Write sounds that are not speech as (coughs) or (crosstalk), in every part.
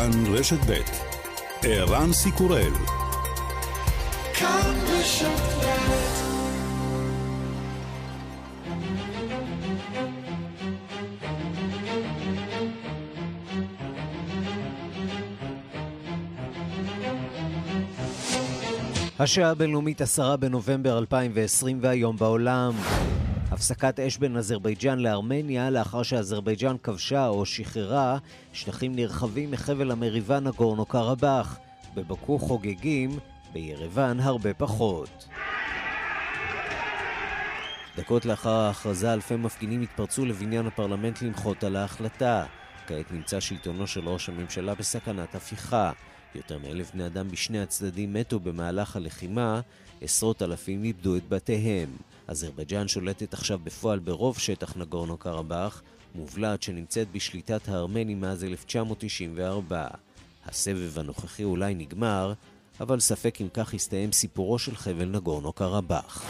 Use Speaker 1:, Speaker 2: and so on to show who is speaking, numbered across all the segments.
Speaker 1: כאן רשת ב' ערן סיקורל
Speaker 2: השעה הבינלאומית 10 בנובמבר 2020 והיום בעולם. הפסקת אש בין אזרבייג'אן לארמניה לאחר שאזרבייג'אן כבשה או שחררה שטחים נרחבים מחבל המריבה נגורנו קרבאח. בבקו חוגגים, בירוון הרבה פחות. דקות לאחר ההכרזה אלפי מפגינים התפרצו לבניין הפרלמנט למחות על ההחלטה. כעת נמצא שלטונו של ראש הממשלה בסכנת הפיכה. יותר מאלף בני אדם בשני הצדדים מתו במהלך הלחימה, עשרות אלפים איבדו את בתיהם. אזרבייג'אן שולטת עכשיו בפועל ברוב שטח נגורנו קרבאח, מובלעת שנמצאת בשליטת הארמנים מאז 1994. הסבב הנוכחי אולי נגמר, אבל ספק אם כך יסתיים סיפורו של חבל נגורנו קרבאח.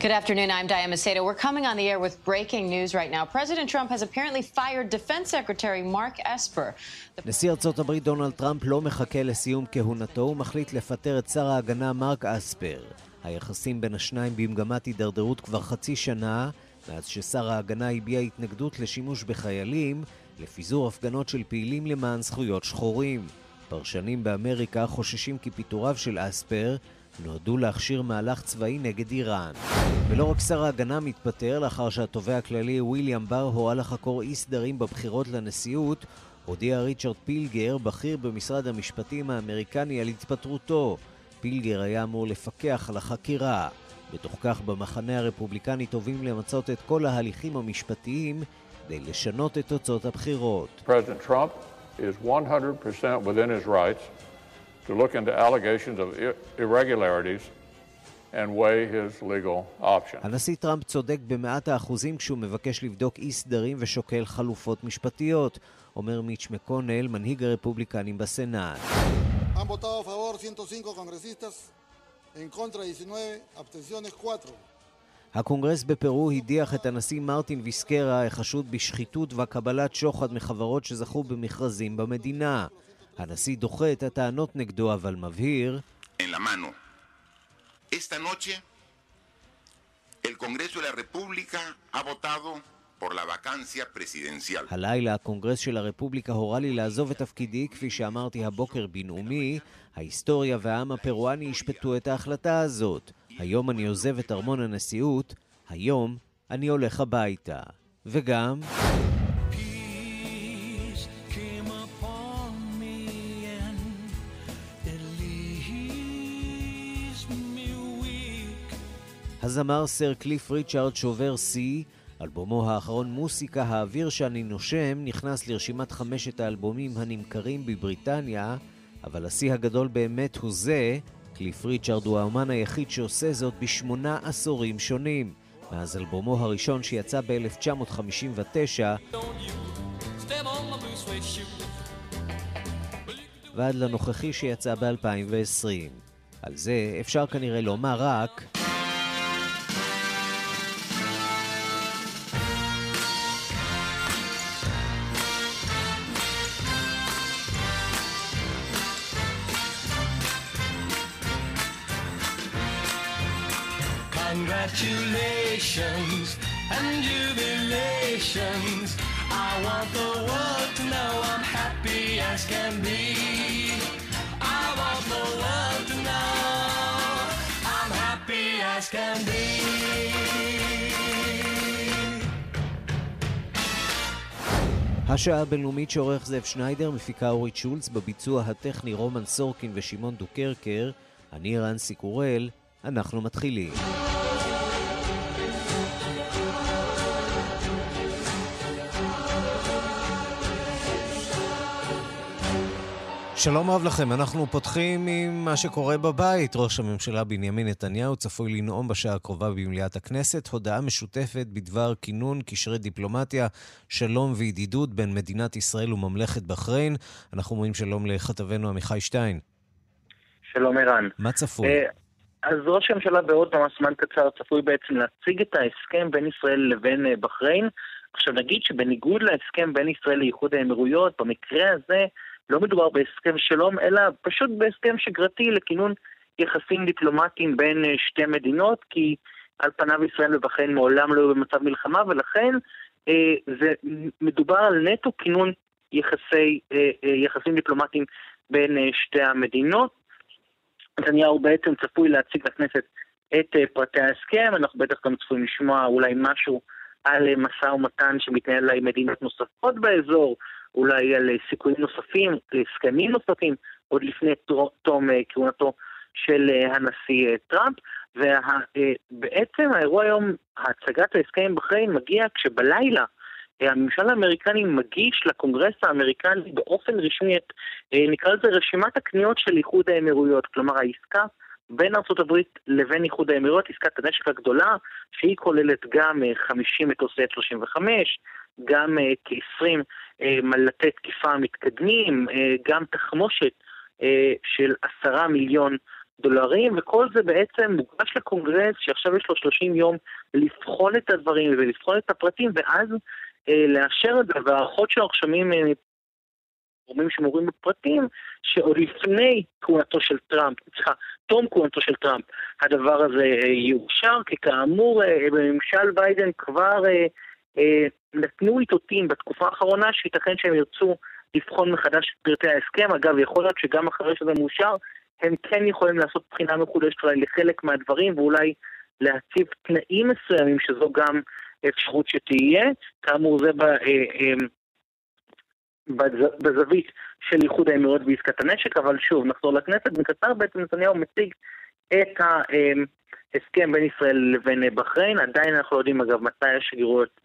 Speaker 3: Good afternoon. I'm Diane Macedo. We're coming on the air with breaking news right now. President Trump has apparently fired Defense Secretary Mark Esper.
Speaker 2: נשיא ארצות הברית דונלד טראמפ לא מחכה לסיום כהונתו, הוא מחליט לפטר את שר ההגנה מרק אספר. היחסים בין השניים במגמת הידרדרות כבר חצי שנה, מאז ששר ההגנה הביע התנגדות לשימוש בחיילים, לפיזור הפגנות של פעילים למען זכויות שחורים. פרשנים באמריקה חוששים כי פיטוריו של אספר נועדו להכשיר מהלך צבאי נגד איראן. ולא רק שר ההגנה מתפטר, לאחר שהתובע הכללי וויליאם בר הורה לחקור אי סדרים בבחירות לנשיאות, הודיע ריצ'רד פילגר, בכיר במשרד המשפטים האמריקני, על התפטרותו. פילגר היה אמור לפקח על החקירה. בתוך כך במחנה הרפובליקני טובים למצות את כל ההליכים המשפטיים כדי לשנות את תוצאות הבחירות.
Speaker 4: President Trump is 100% within his rights to look into allegations of irregularities and weigh his legal options.
Speaker 2: הנשיא טראמפ צודק במאת האחוזים כשהוא מבקש לבדוק אי סדרים ושוקל חלופות משפטיות, אומר מיץ' מקונל, מנהיג הרפובליקנים בסנאט. Han votado a favor 105 congresistas, en contra 19, abstenciones 4. הקונגרס בפרו הדיח את הנשיא מרטין ויסקרה, החשוד בשחיתות וקבלת שוחד מחברות שזכו במכרזים במדינה. הנשיא דוחה את הטענות נגדו, אבל מבהיר
Speaker 5: Esta noche, el Congreso de la República ha votado
Speaker 2: הלילה הקונגרס של הרפובליקה הורה לי לעזוב את תפקידי, כפי שאמרתי הבוקר בנאומי, ההיסטוריה והעם הפרואני ישפטו את ההחלטה הזאת. היום אני עוזב את ארמון הנשיאות, היום אני הולך הביתה. וגם... הזמר סר קליף ריצ'ארד שובר שיא אלבומו האחרון מוסיקה האוויר שאני נושם נכנס לרשימת חמשת האלבומים הנמכרים בבריטניה, אבל השיא הגדול באמת הוא זה, קליף ריצ'רד הוא האומן היחיד שעושה זאת בשמונה עשורים שונים. מאז אלבומו הראשון שיצא ב-1959 ועד לנוכחי שיצא ב-2020. על זה אפשר כנראה לומר רק... השעה הבינלאומית שעורך זאב שניידר, מפיקה אורית שולץ, בביצוע הטכני רומן סורקין ושמעון דוקרקר, אני רנסי קורל, אנחנו מתחילים. שלום רב לכם, אנחנו פותחים עם מה שקורה בבית. ראש הממשלה בנימין נתניהו צפוי לנאום בשעה הקרובה במליאת הכנסת הודעה משותפת בדבר כינון קשרי דיפלומטיה, שלום וידידות בין מדינת ישראל וממלכת בחריין. אנחנו אומרים שלום לכתבנו עמיחי שטיין.
Speaker 6: שלום ערן.
Speaker 2: מה צפוי?
Speaker 6: אה, אז ראש הממשלה בעוד ממש זמן קצר צפוי בעצם להציג את ההסכם בין ישראל לבין אה, בחריין. עכשיו נגיד שבניגוד להסכם בין ישראל לאיחוד האמירויות, במקרה הזה לא מדובר בהסכם שלום, אלא פשוט בהסכם שגרתי לכינון יחסים דיפלומטיים בין אה, שתי מדינות, כי על פניו ישראל ובחריין מעולם לא היו במצב מלחמה, ולכן אה, זה מדובר על נטו כינון יחסי, אה, אה, יחסים דיפלומטיים בין אה, שתי המדינות. נתניהו בעצם צפוי להציג לכנסת את אה, פרטי ההסכם, אנחנו בטח גם צפויים לשמוע אולי משהו על אה, משא ומתן שמתנהל עם מדינות נוספות באזור, אולי על אה, סיכויים נוספים, הסכמים נוספים, עוד לפני תום כהונתו של הנשיא טראמפ. ובעצם האירוע היום, הצגת ההסכם עם בחריין מגיע כשבלילה הממשל האמריקני מגיש לקונגרס האמריקני באופן רשמי את, נקרא לזה רשימת הקניות של איחוד האמירויות, כלומר העסקה בין הברית לבין איחוד האמירויות, עסקת הנשק הגדולה, שהיא כוללת גם 50 מטוסי F-35, גם כ-20 מלטי תקיפה מתקדמים, גם תחמושת של עשרה מיליון דולרים, וכל זה בעצם מוגש לקונגרס שעכשיו יש לו 30 יום לבחון את הדברים ולבחון את הפרטים, ואז לאשר את זה, והערכות שאנחנו שומעים גורמים שמורים בפרטים, שעוד לפני כהונתו של טראמפ, סליחה, תום כהונתו של טראמפ, הדבר הזה אה, יאושר, כי כאמור אה, בממשל ביידן כבר אה, נתנו איתותים בתקופה האחרונה שייתכן שהם ירצו לבחון מחדש את פרטי ההסכם. אגב, יכול להיות שגם אחרי שזה מאושר, הם כן יכולים לעשות בחינה מחודשת אולי לחלק מהדברים, ואולי להציב תנאים מסוימים, שזו גם אפשרות שתהיה. כאמור, זה ב... בזווית של איחוד האמירויות בעסקת הנשק, אבל שוב, נחזור לכנסת, בקצר בעצם נתניהו מציג את ההסכם בין ישראל לבין בחריין, עדיין אנחנו לא יודעים אגב מתי השגרירויות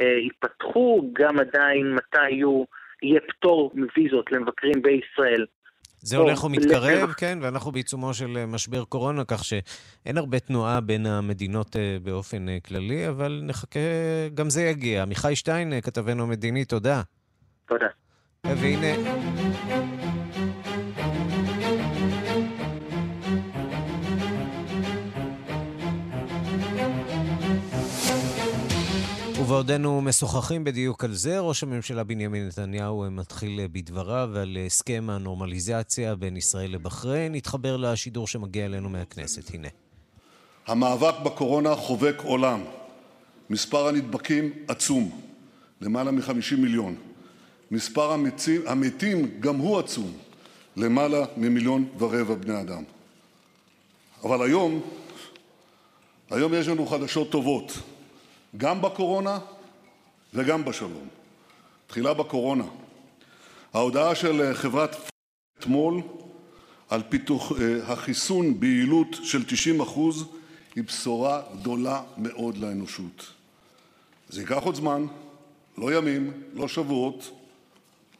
Speaker 6: אה, ייפתחו, גם עדיין מתי יהיו, יהיה פטור מוויזות למבקרים בישראל.
Speaker 2: זה הולך ומתקרב, כן, ואנחנו בעיצומו של אה, משבר קורונה, כך שאין הרבה תנועה בין המדינות אה, באופן כללי, אבל נחכה, גם זה יגיע. עמיחי שטיין, כתבנו המדיני, תודה.
Speaker 6: תודה.
Speaker 2: והנה... ובעודנו משוחחים בדיוק על זה, ראש הממשלה בנימין נתניהו מתחיל בדבריו על הסכם הנורמליזציה בין ישראל לבחריין. התחבר לשידור שמגיע אלינו מהכנסת, הנה.
Speaker 7: המאבק בקורונה חובק עולם. מספר הנדבקים עצום, למעלה מ-50 מיליון. מספר המתים גם הוא עצום, למעלה ממיליון ורבע בני אדם. אבל היום, היום יש לנו חדשות טובות, גם בקורונה וגם בשלום. תחילה בקורונה. ההודעה של חברת אתמול על פיתוח אה, החיסון ביעילות של 90 אחוז היא בשורה גדולה מאוד לאנושות. זה ייקח עוד זמן, לא ימים, לא שבועות,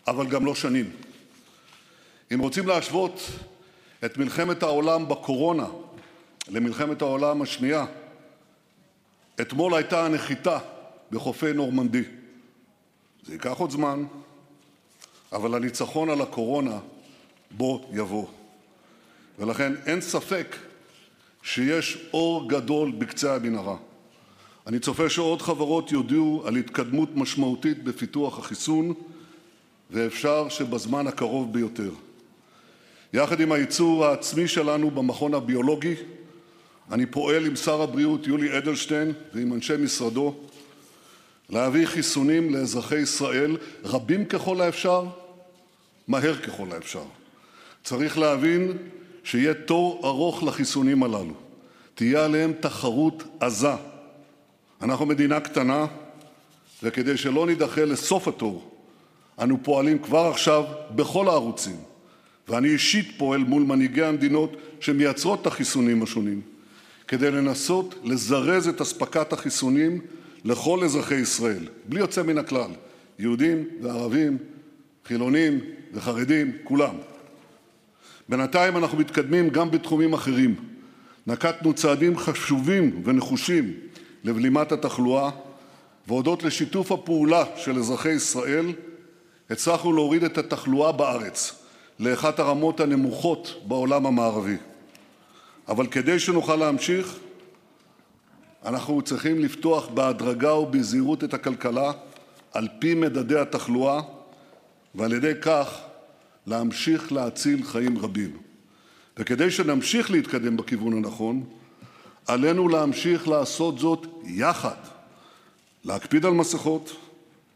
Speaker 7: אבל גם לא שנים. אם רוצים להשוות את מלחמת העולם בקורונה למלחמת העולם השנייה, אתמול הייתה הנחיתה בחופי נורמנדי. זה ייקח עוד זמן, אבל הניצחון על הקורונה בוא יבוא. ולכן אין ספק שיש אור גדול בקצה המנהרה. אני צופה שעוד חברות יודיעו על התקדמות משמעותית בפיתוח החיסון, ואפשר שבזמן הקרוב ביותר. יחד עם הייצור העצמי שלנו במכון הביולוגי, אני פועל עם שר הבריאות יולי אדלשטיין ועם אנשי משרדו להביא חיסונים לאזרחי ישראל, רבים ככל האפשר, מהר ככל האפשר. צריך להבין שיהיה תור ארוך לחיסונים הללו. תהיה עליהם תחרות עזה. אנחנו מדינה קטנה, וכדי שלא נידחה לסוף התור, אנו פועלים כבר עכשיו בכל הערוצים, ואני אישית פועל מול מנהיגי המדינות שמייצרות את החיסונים השונים, כדי לנסות לזרז את אספקת החיסונים לכל אזרחי ישראל, בלי יוצא מן הכלל, יהודים וערבים, חילונים וחרדים, כולם. בינתיים אנחנו מתקדמים גם בתחומים אחרים. נקטנו צעדים חשובים ונחושים לבלימת התחלואה, והודות לשיתוף הפעולה של אזרחי ישראל, הצלחנו להוריד את התחלואה בארץ לאחת הרמות הנמוכות בעולם המערבי. אבל כדי שנוכל להמשיך אנחנו צריכים לפתוח בהדרגה ובזהירות את הכלכלה על פי מדדי התחלואה ועל ידי כך להמשיך להציל חיים רבים. וכדי שנמשיך להתקדם בכיוון הנכון, עלינו להמשיך לעשות זאת יחד. להקפיד על מסכות,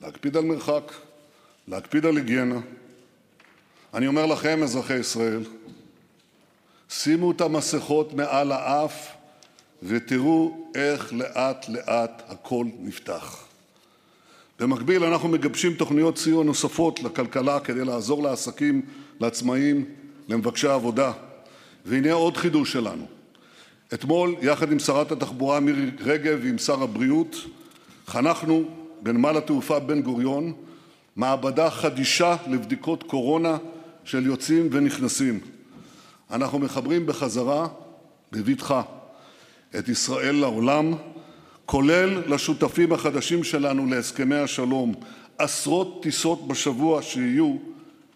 Speaker 7: להקפיד על מרחק, להקפיד על היגיינה. אני אומר לכם, אזרחי ישראל, שימו את המסכות מעל האף ותראו איך לאט-לאט הכול נפתח. במקביל אנחנו מגבשים תוכניות סיוע נוספות לכלכלה כדי לעזור לעסקים, לעצמאים, למבקשי עבודה. והנה עוד חידוש שלנו. אתמול, יחד עם שרת התחבורה מירי רגב ועם שר הבריאות, חנכנו בנמל התעופה בן-גוריון מעבדה חדישה לבדיקות קורונה של יוצאים ונכנסים. אנחנו מחברים בחזרה, בבטחה, את ישראל לעולם, כולל לשותפים החדשים שלנו להסכמי השלום, עשרות טיסות בשבוע שיהיו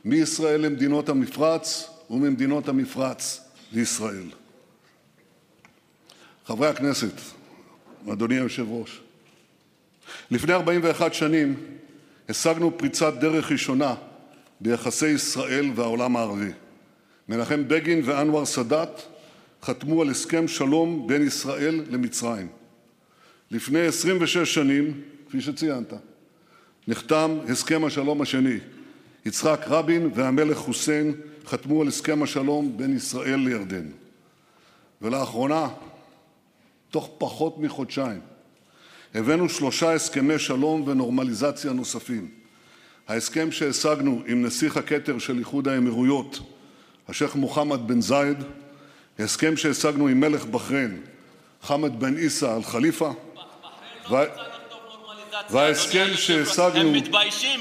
Speaker 7: מישראל למדינות המפרץ וממדינות המפרץ לישראל. חברי הכנסת, אדוני היושב-ראש, לפני 41 שנים השגנו פריצת דרך ראשונה ביחסי ישראל והעולם הערבי. מנחם בגין ואנואר סאדאת חתמו על הסכם שלום בין ישראל למצרים. לפני 26 שנים, כפי שציינת, נחתם הסכם השלום השני. יצחק רבין והמלך חוסיין חתמו על הסכם השלום בין ישראל לירדן. ולאחרונה, תוך פחות מחודשיים, הבאנו שלושה הסכמי שלום ונורמליזציה נוספים. ההסכם שהשגנו עם נסיך הכתר של איחוד האמירויות, השייח' מוחמד בן זאיד, הסכם שהשגנו עם מלך בחריין, חמד בן עיסא אל חליפה, וההסכם שהשגנו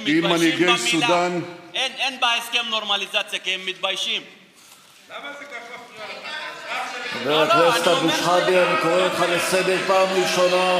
Speaker 7: עם מנהיגי סודאן
Speaker 8: אין, אין בהסכם נורמליזציה כי הם מתביישים.
Speaker 9: למה זה ככה
Speaker 10: חבר הכנסת אבו שחאדה, אני קורא אותך לסדר פעם ראשונה.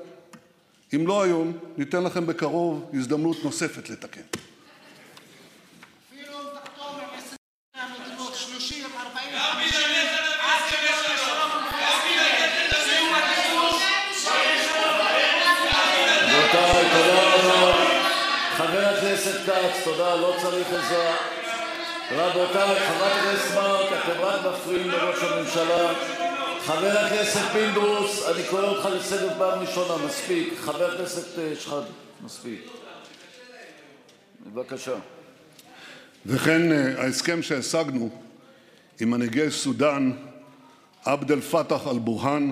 Speaker 7: אם לא היום, ניתן לכם בקרוב הזדמנות נוספת לתקן.
Speaker 9: אפילו אם תחתום עם 20 מדינות, 30, 40, 50, עד שיש לשלום סיום הכיבוש,
Speaker 10: רבותיי, תודה רבה. חבר הכנסת כץ, תודה, לא צריך עזרה. רבותיי, חברת הכנסת מארק, אתם רק מפריעים לראש הממשלה. חבר הכנסת פינדרוס, אני קורא אותך לסדר פעם ראשונה, מספיק. חבר הכנסת אה, שחאדה, מספיק. בבקשה.
Speaker 7: וכן אה, ההסכם שהשגנו עם מנהיגי סודאן עבד אל-פתאח אל-בורהאן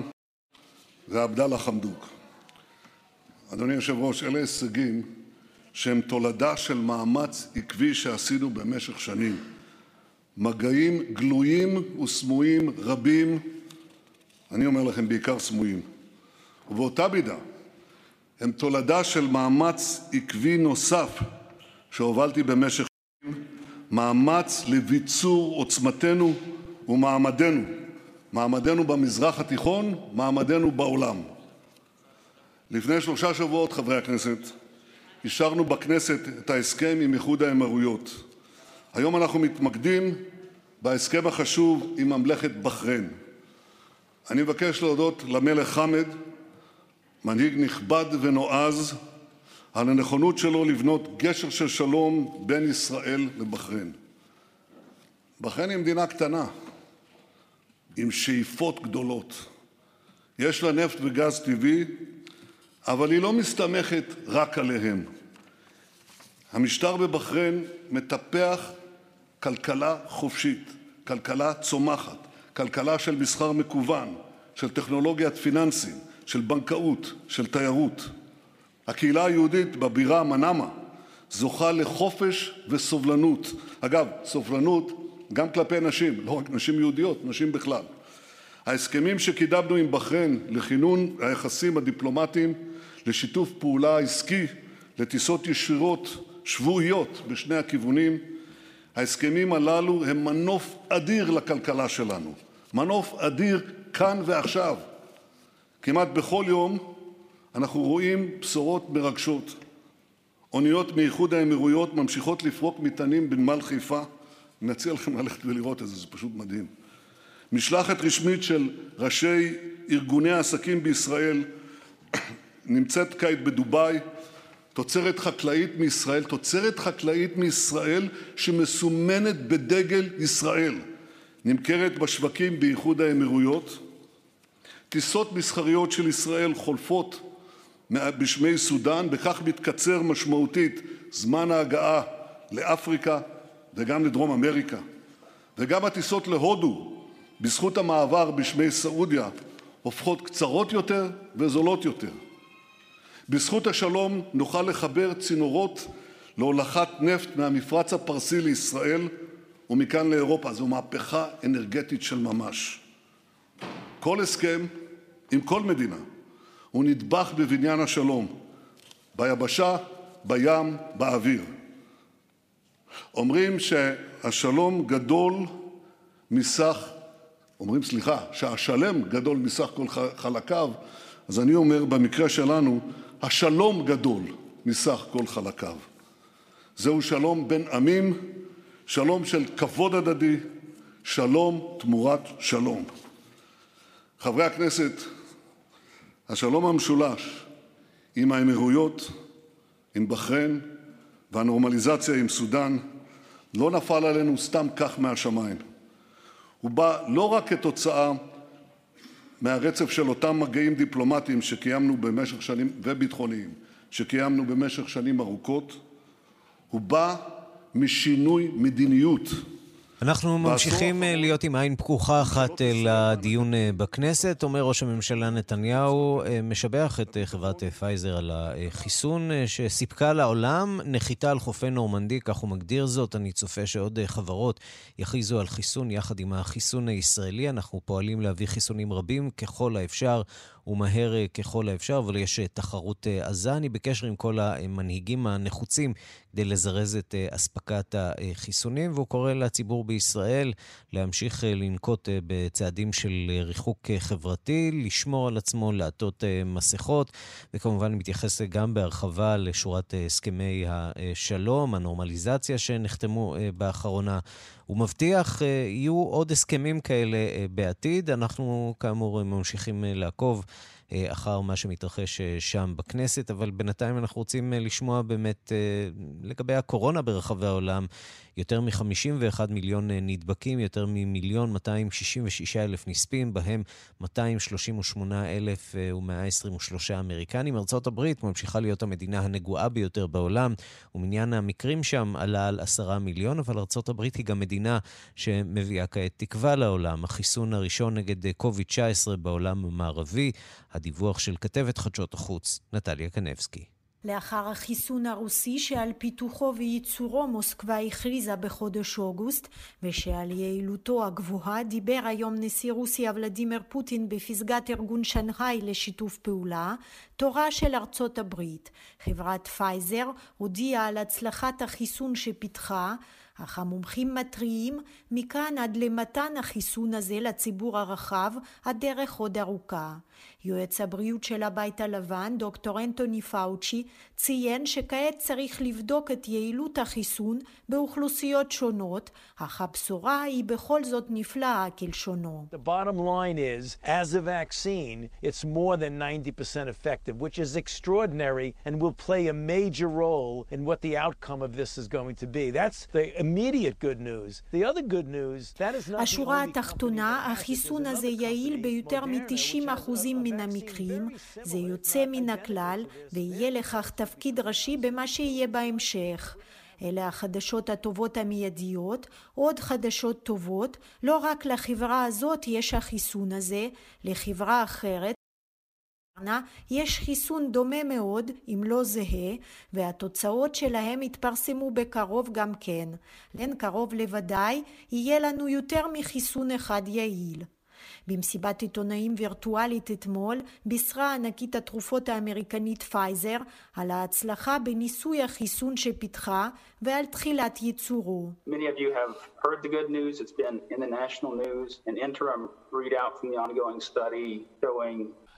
Speaker 7: ועבדאללה חמדוק. אדוני היושב-ראש, אלה הישגים שהם תולדה של מאמץ עקבי שעשינו במשך שנים. מגעים גלויים וסמויים רבים, אני אומר לכם, בעיקר סמויים. ובאותה מידה הם תולדה של מאמץ עקבי נוסף שהובלתי במשך שנים, מאמץ לביצור עוצמתנו ומעמדנו, מעמדנו במזרח התיכון, מעמדנו בעולם. לפני שלושה שבועות, חברי הכנסת, אישרנו בכנסת את ההסכם עם איחוד האמירויות. היום אנחנו מתמקדים בהסכם החשוב עם ממלכת בחריין. אני מבקש להודות למלך חמד, מנהיג נכבד ונועז, על הנכונות שלו לבנות גשר של שלום בין ישראל לבחריין. בחריין היא מדינה קטנה, עם שאיפות גדולות. יש לה נפט וגז טבעי, אבל היא לא מסתמכת רק עליהם. המשטר בבחריין מטפח כלכלה חופשית, כלכלה צומחת, כלכלה של מסחר מקוון, של טכנולוגיית פיננסים, של בנקאות, של תיירות. הקהילה היהודית בבירה מנאמה זוכה לחופש וסובלנות. אגב, סובלנות גם כלפי נשים, לא רק נשים יהודיות, נשים בכלל. ההסכמים שקידמנו עם בחריין לכינון היחסים הדיפלומטיים, לשיתוף פעולה עסקי, לטיסות ישירות שבועיות בשני הכיוונים, ההסכמים הללו הם מנוף אדיר לכלכלה שלנו, מנוף אדיר כאן ועכשיו. כמעט בכל יום אנחנו רואים בשורות מרגשות. אוניות מאיחוד האמירויות ממשיכות לפרוק מטענים בנמל חיפה. אני מציע לכם ללכת ולראות את זה, זה פשוט מדהים. משלחת רשמית של ראשי ארגוני העסקים בישראל (coughs) נמצאת כעת בדובאי, תוצרת חקלאית מישראל, תוצרת חקלאית מישראל שמסומנת בדגל ישראל, נמכרת בשווקים באיחוד האמירויות. טיסות מסחריות של ישראל חולפות בשמי סודאן, בכך מתקצר משמעותית זמן ההגעה לאפריקה וגם לדרום אמריקה. וגם הטיסות להודו, בזכות המעבר בשמי סעודיה, הופכות קצרות יותר וזולות יותר. בזכות השלום נוכל לחבר צינורות להולכת נפט מהמפרץ הפרסי לישראל ומכאן לאירופה. זו מהפכה אנרגטית של ממש. כל הסכם עם כל מדינה הוא נדבך בבניין השלום, ביבשה, בים, באוויר. אומרים שהשלום גדול מסך, אומרים, סליחה, שהשלם גדול מסך כל חלקיו, אז אני אומר, במקרה שלנו, השלום גדול מסך כל חלקיו. זהו שלום בין עמים, שלום של כבוד הדדי, שלום תמורת שלום. חברי הכנסת, השלום המשולש עם האמירויות, עם בחריין והנורמליזציה עם סודאן לא נפל עלינו סתם כך מהשמיים. הוא בא לא רק כתוצאה מהרצף של אותם מגעים דיפלומטיים שקיימנו במשך שנים, וביטחוניים, שקיימנו במשך שנים ארוכות, הוא בא משינוי מדיניות.
Speaker 2: אנחנו ממשיכים אה, להיות עם עין פקוחה אחת אה, לדיון אה, בכנסת. אומר ראש הממשלה נתניהו, משבח את חברת פייזר על החיסון שסיפקה לעולם נחיתה על חופי נורמנדי, כך הוא מגדיר זאת. אני צופה שעוד חברות יכריזו על חיסון יחד עם החיסון הישראלי. אנחנו פועלים להביא חיסונים רבים ככל האפשר. ומהר אה, ככל האפשר, אבל יש אה, תחרות אה, עזה. אני בקשר עם כל המנהיגים הנחוצים כדי לזרז את אספקת החיסונים, והוא קורא לציבור בישראל להמשיך לנקוט בצעדים של ריחוק חברתי, לשמור על עצמו, לעטות מסכות, וכמובן מתייחס גם בהרחבה לשורת הסכמי השלום, הנורמליזציה שנחתמו באחרונה. הוא מבטיח, יהיו עוד הסכמים כאלה בעתיד. אנחנו כאמור ממשיכים לעקוב אה, אחר מה שמתרחש אה, שם בכנסת, אבל בינתיים אנחנו רוצים אה, לשמוע באמת לגבי הקורונה ברחבי העולם. יותר מ-51 מיליון נדבקים, יותר ממיליון 266 אלף נספים, בהם 238,123 אמריקנים. ארצות הברית ממשיכה להיות המדינה הנגועה ביותר בעולם, ומניין המקרים שם עלה על 10 מיליון, אבל ארצות הברית היא גם מדינה שמביאה כעת תקווה לעולם. החיסון הראשון נגד COVID-19 בעולם המערבי, הדיווח של כתבת חדשות החוץ, נטליה קנבסקי.
Speaker 11: לאחר החיסון הרוסי שעל פיתוחו וייצורו מוסקבה הכריזה בחודש אוגוסט ושעל יעילותו הגבוהה דיבר היום נשיא רוסיה ולדימיר פוטין בפסגת ארגון שנגחאי לשיתוף פעולה, תורה של ארצות הברית. חברת פייזר הודיעה על הצלחת החיסון שפיתחה אך המומחים מתריעים מכאן עד למתן החיסון הזה לציבור הרחב הדרך עוד ארוכה. יועץ הבריאות של הבית הלבן דוקטור אנטוני פאוצ'י ציין שכעת צריך לבדוק את יעילות החיסון באוכלוסיות שונות אך הבשורה היא בכל זאת נפלאה כלשונו.
Speaker 12: The bottom line is as a vaccine it's more than 90% effective which is extraordinary and will play a major role in what the outcome of this is going to be. That's the immediate good news. The other good news that is not
Speaker 11: השורה התחתונה החיסון הזה יעיל ביותר מ-90% מן המקרים, זה יוצא מן הכלל ויהיה לכך תפקיד ראשי במה שיהיה בהמשך. אלה החדשות הטובות המיידיות, עוד חדשות טובות, לא רק לחברה הזאת יש החיסון הזה, לחברה אחרת יש חיסון דומה מאוד, אם לא זהה, והתוצאות שלהם יתפרסמו בקרוב גם כן. len קרוב לוודאי, יהיה לנו יותר מחיסון אחד יעיל. במסיבת עיתונאים וירטואלית אתמול בישרה ענקית התרופות האמריקנית פייזר על ההצלחה בניסוי החיסון שפיתחה ועל תחילת ייצורו. News.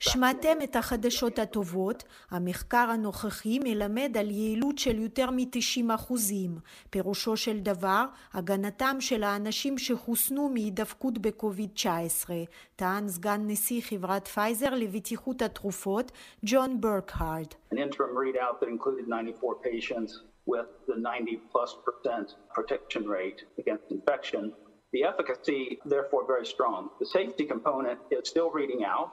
Speaker 11: שמעתם את החדשות הטובות, המחקר הנוכחי מלמד על יעילות של יותר מ-90 אחוזים. פירושו של דבר, הגנתם של האנשים שחוסנו מהידבקות בקוביד-19, טען סגן נשיא חברת פייזר לבטיחות התרופות, ג'ון ברקהארד. An interim readout that included 94 patients with the 90 plus percent protection rate against infection The efficacy, therefore, very strong. The safety component is still reading out.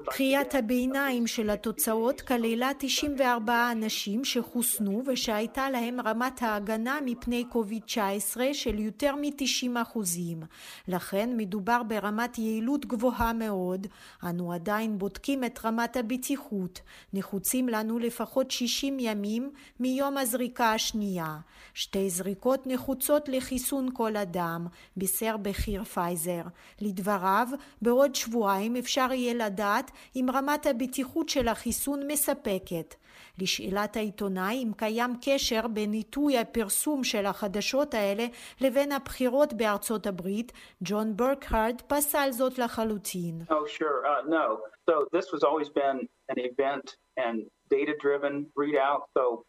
Speaker 11: קריאת הביניים של התוצאות כללה 94 אנשים שחוסנו ושהייתה להם רמת ההגנה מפני קוביד-19 של יותר מ-90 אחוזים. לכן מדובר ברמת יעילות גבוהה מאוד. אנו עדיין בודקים את רמת הבטיחות. נחוצים לנו לפחות 60 ימים מיום הזריקה השנייה. שתי זריקות נחוצות לחיסון כל אדם, בישר בכיר פייזר. לדבריו, בעוד שבועיים אפשר יהיה לדעת אם רמת הבטיחות של החיסון מספקת. לשאלת העיתונאי אם קיים קשר בין עיתוי הפרסום של החדשות האלה לבין הבחירות בארצות הברית, ג'ון ברקהרד פסל זאת לחלוטין. Oh, sure. uh, no. So this was always been an event and data-driven readout, so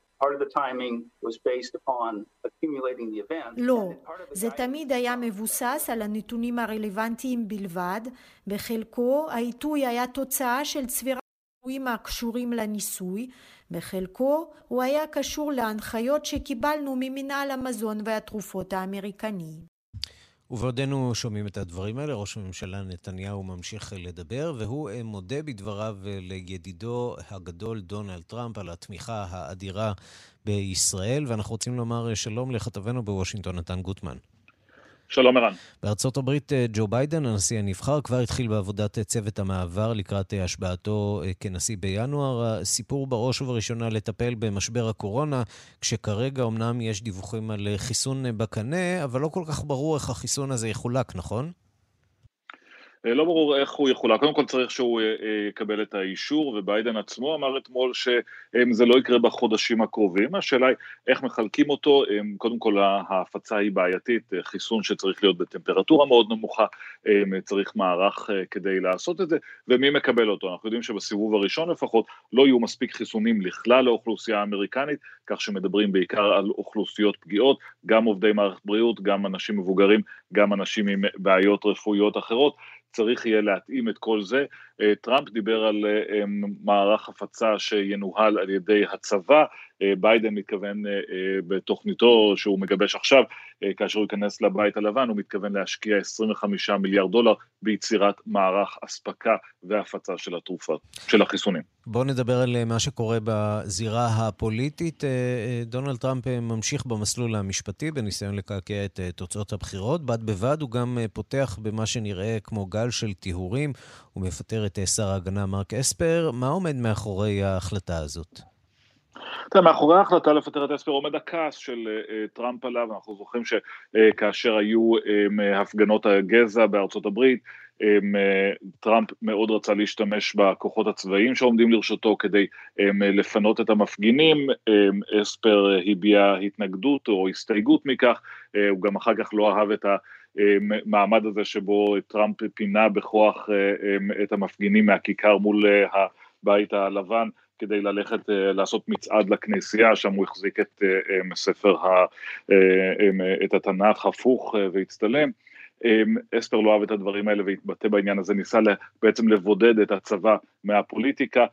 Speaker 11: לא, זה תמיד היה מבוסס על הנתונים הרלוונטיים בלבד, בחלקו העיתוי היה תוצאה של צבירת אירועים הקשורים לניסוי, בחלקו הוא היה קשור להנחיות שקיבלנו ממנהל המזון והתרופות האמריקני.
Speaker 2: ובעודנו שומעים את הדברים האלה, ראש הממשלה נתניהו ממשיך לדבר, והוא מודה בדבריו לידידו הגדול דונלד טראמפ על התמיכה האדירה בישראל, ואנחנו רוצים לומר שלום לכתבנו בוושינגטון, נתן גוטמן.
Speaker 13: שלום ערן.
Speaker 2: בארצות הברית אה, ג'ו ביידן, הנשיא הנבחר, כבר התחיל בעבודת אה, צוות המעבר לקראת אה, השבעתו כנשיא בינואר. הסיפור בראש ובראשונה לטפל במשבר הקורונה, כשכרגע אמנם יש דיווחים על חיסון בקנה, אבל לא כל כך ברור איך החיסון הזה יחולק, נכון?
Speaker 13: אה, לא ברור איך הוא יחולק, קודם כל צריך שהוא אה, אה, יקבל את האישור, וביידן עצמו אמר אתמול שזה לא יקרה בחודשים הקרובים, השאלה היא איך מחלקים אותו, קודם כל ההפצה היא בעייתית, חיסון שצריך להיות בטמפרטורה מאוד נמוכה, צריך מערך כדי לעשות את זה, ומי מקבל אותו, אנחנו יודעים שבסיבוב הראשון לפחות לא יהיו מספיק חיסונים לכלל האוכלוסייה האמריקנית, כך שמדברים בעיקר על אוכלוסיות פגיעות, גם עובדי מערכת בריאות, גם אנשים מבוגרים, גם אנשים עם בעיות רפואיות אחרות, צריך יהיה להתאים את כל זה. אה, טראמפ דיבר על אה, אה, מערך הפצה שינוהל על ידי הצבא, ביידן מתכוון בתוכניתו שהוא מגבש עכשיו, כאשר הוא ייכנס לבית הלבן, הוא מתכוון להשקיע 25 מיליארד דולר ביצירת מערך אספקה והפצה של התרופות, של החיסונים.
Speaker 2: בואו נדבר על מה שקורה בזירה הפוליטית. דונלד טראמפ ממשיך במסלול המשפטי בניסיון לקעקע את תוצאות הבחירות. בד בבד הוא גם פותח במה שנראה כמו גל של טיהורים. הוא מפטר את שר ההגנה מרק אספר. מה עומד מאחורי ההחלטה הזאת?
Speaker 13: תראה, מאחורי ההחלטה לפטר את אספר עומד הכעס של uh, טראמפ עליו, אנחנו זוכרים שכאשר היו הפגנות הגזע בארצות הברית, טראמפ מאוד רצה להשתמש בכוחות הצבאיים שעומדים לרשותו כדי לפנות את המפגינים, אספר הביע התנגדות או הסתייגות מכך, הוא גם אחר כך לא אהב את ה... המעמד הזה שבו טראמפ פינה בכוח את המפגינים מהכיכר מול הבית הלבן כדי ללכת לעשות מצעד לכנסייה, שם הוא החזיק את ספר, את התנ"ך הפוך והצטלם. אספר לא אהב את הדברים האלה והתבטא בעניין הזה, ניסה בעצם לבודד את הצבא מהפוליטיקה.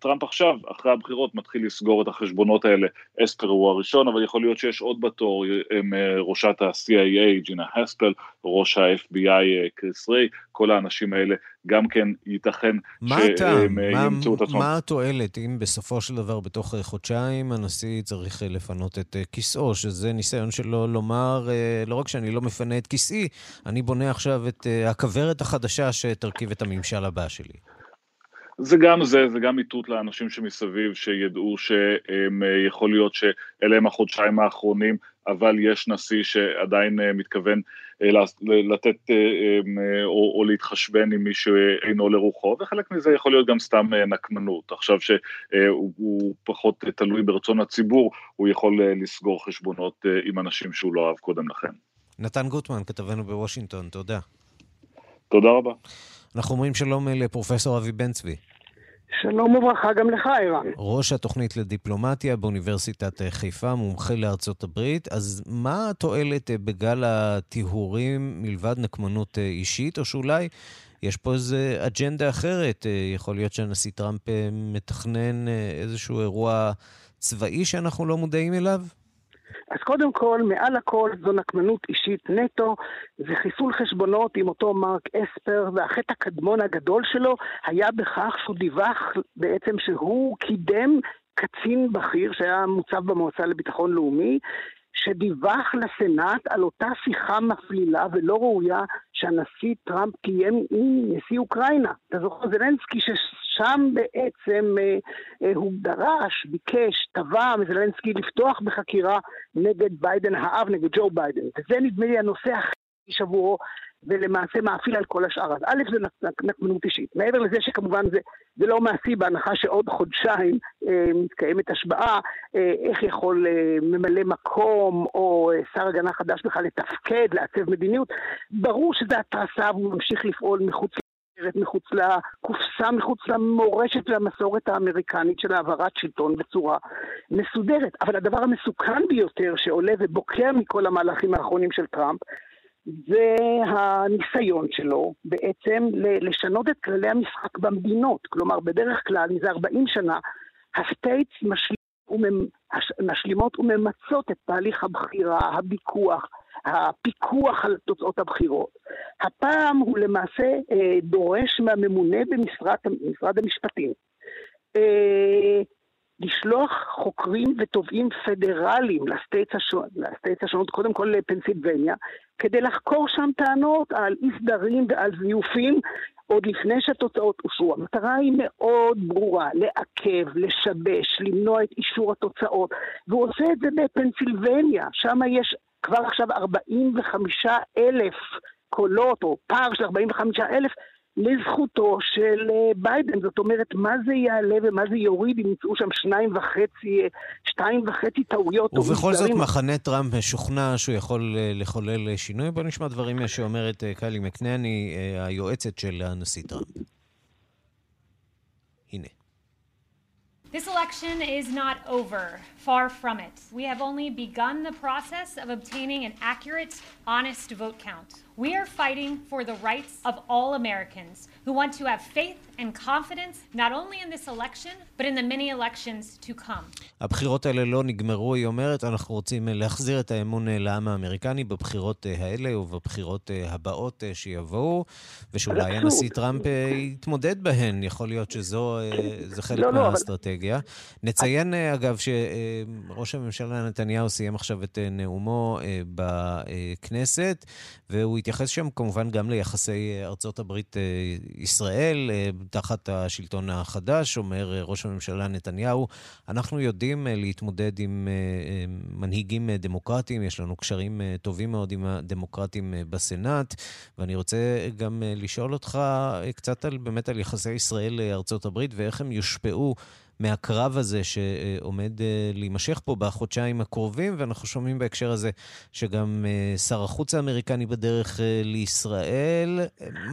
Speaker 13: טראמפ עכשיו, אחרי הבחירות, מתחיל לסגור את החשבונות האלה. אספר הוא הראשון, אבל יכול להיות שיש עוד בתור, ראשת ה-CIA, ג'ינה הספל, ראש ה-FBI, קריס ריי, כל האנשים האלה, גם כן ייתכן
Speaker 2: שהם ימצאו את עצמם. מה התועלת אם בסופו של דבר, בתוך חודשיים, הנשיא צריך לפנות את כיסאו, שזה ניסיון שלו לומר, לא רק שאני לא מפנה את כיסאי, אני בונה עכשיו את הכוורת החדשה שתרכיב את הממשל הבא שלי.
Speaker 13: זה גם זה, זה גם איתות לאנשים שמסביב, שידעו שיכול להיות שאלה הם החודשיים האחרונים אבל יש נשיא שעדיין מתכוון לתת או, או להתחשבן עם מי שאינו לרוחו, וחלק מזה יכול להיות גם סתם נקמנות. עכשיו שהוא פחות תלוי ברצון הציבור, הוא יכול לסגור חשבונות עם אנשים שהוא לא אהב קודם לכן.
Speaker 2: נתן גוטמן, כתבנו בוושינגטון, תודה.
Speaker 13: תודה רבה.
Speaker 2: אנחנו אומרים שלום לפרופסור אבי בן צבי.
Speaker 14: שלום וברכה גם לך, ערן.
Speaker 2: ראש התוכנית לדיפלומטיה באוניברסיטת חיפה, מומחה לארצות הברית. אז מה התועלת בגל הטיהורים מלבד נקמנות אישית, או שאולי יש פה איזו אג'נדה אחרת? יכול להיות שהנשיא טראמפ מתכנן איזשהו אירוע צבאי שאנחנו לא מודעים אליו?
Speaker 14: אז קודם כל, מעל הכל זו נקמנות אישית נטו, זה חיסול חשבונות עם אותו מרק אספר, והחטא הקדמון הגדול שלו היה בכך שהוא דיווח בעצם שהוא קידם קצין בכיר שהיה מוצב במועצה לביטחון לאומי, שדיווח לסנאט על אותה שיחה מפלילה ולא ראויה שהנשיא טראמפ קיים עם נשיא אוקראינה. אתה זוכר זלנסקי ששם בעצם אה, אה, הוא דרש, ביקש, תבע מזלנסקי לפתוח בחקירה נגד ביידן האב, נגד ג'ו ביידן. וזה נדמה לי הנושא הכי שבוער ולמעשה מאפיל על כל השאר. אז א', זה נקמנות אישית. מעבר לזה שכמובן זה, זה לא מעשי, בהנחה שעוד חודשיים אה, מתקיימת השבעה, אה, איך יכול אה, ממלא מקום או אה, שר הגנה חדש בכלל לתפקד, לעצב מדיניות, ברור שזה התרסה והוא ממשיך לפעול מחוץ מחוץ לקופסה, מחוץ למורשת והמסורת האמריקנית של העברת שלטון בצורה מסודרת. אבל הדבר המסוכן ביותר שעולה ובוקע מכל המהלכים האחרונים של טראמפ, זה הניסיון שלו בעצם לשנות את כללי המשחק במדינות. כלומר, בדרך כלל, מזה 40 שנה, ה states משלימות וממצות את תהליך הבחירה, הפיקוח, הפיקוח על תוצאות הבחירות. הפעם הוא למעשה אה, דורש מהממונה במשרד המשפטים אה, לשלוח חוקרים ותובעים פדרליים לסטייטס השונות, לסטייטס השונות, קודם כל לפנסילבניה, כדי לחקור שם טענות על אי סדרים ועל זיופים עוד לפני שהתוצאות אושרו. המטרה היא מאוד ברורה, לעכב, לשבש, למנוע את אישור התוצאות, והוא עושה את זה בפנסילבניה, שם יש כבר עכשיו 45 אלף קולות, או פער של 45 אלף, לזכותו של אה, ביידן. זאת אומרת, מה זה יעלה ומה זה יוריד אם ימצאו שם שניים וחצי, שתיים וחצי טעויות.
Speaker 2: ובכל זאת, מחנה טראמפ משוכנע שהוא יכול אה, לחולל שינוי. בוא נשמע דברים שאומרת אה, קיילי מקנני, היועצת של הנשיא טראמפ.
Speaker 15: This election is not over, far from it. We have only begun the process of obtaining an accurate, honest vote count. We are fighting for the rights of all Americans who want to have faith and confidence not only in this election, but in the many elections to come.
Speaker 2: הבחירות האלה לא נגמרו, היא אומרת, אנחנו רוצים להחזיר את האמון לעם האמריקני בבחירות האלה ובבחירות הבאות שיבואו, ושאולי הנשיא טראמפ יתמודד בהן, יכול להיות שזו חלק לא, מהאסטרטגיה. לא, אבל... נציין, אגב, שראש הממשלה נתניהו סיים עכשיו את נאומו בכנסת, והוא התייחס שם כמובן גם ליחסי ארצות הברית-ישראל אה, תחת השלטון החדש. אומר אה, ראש הממשלה נתניהו, אנחנו יודעים אה, להתמודד עם מנהיגים דמוקרטיים, יש לנו קשרים טובים מאוד עם הדמוקרטים בסנאט, ואני רוצה גם לשאול אותך קצת על, באמת על יחסי ישראל-ארצות הברית ואיך הם יושפעו מהקרב הזה שעומד אה, להימשך פה בחודשיים הקרובים, ואנחנו שומעים בהקשר הזה שגם אה, שר החוץ האמריקני בדרך אה, לישראל.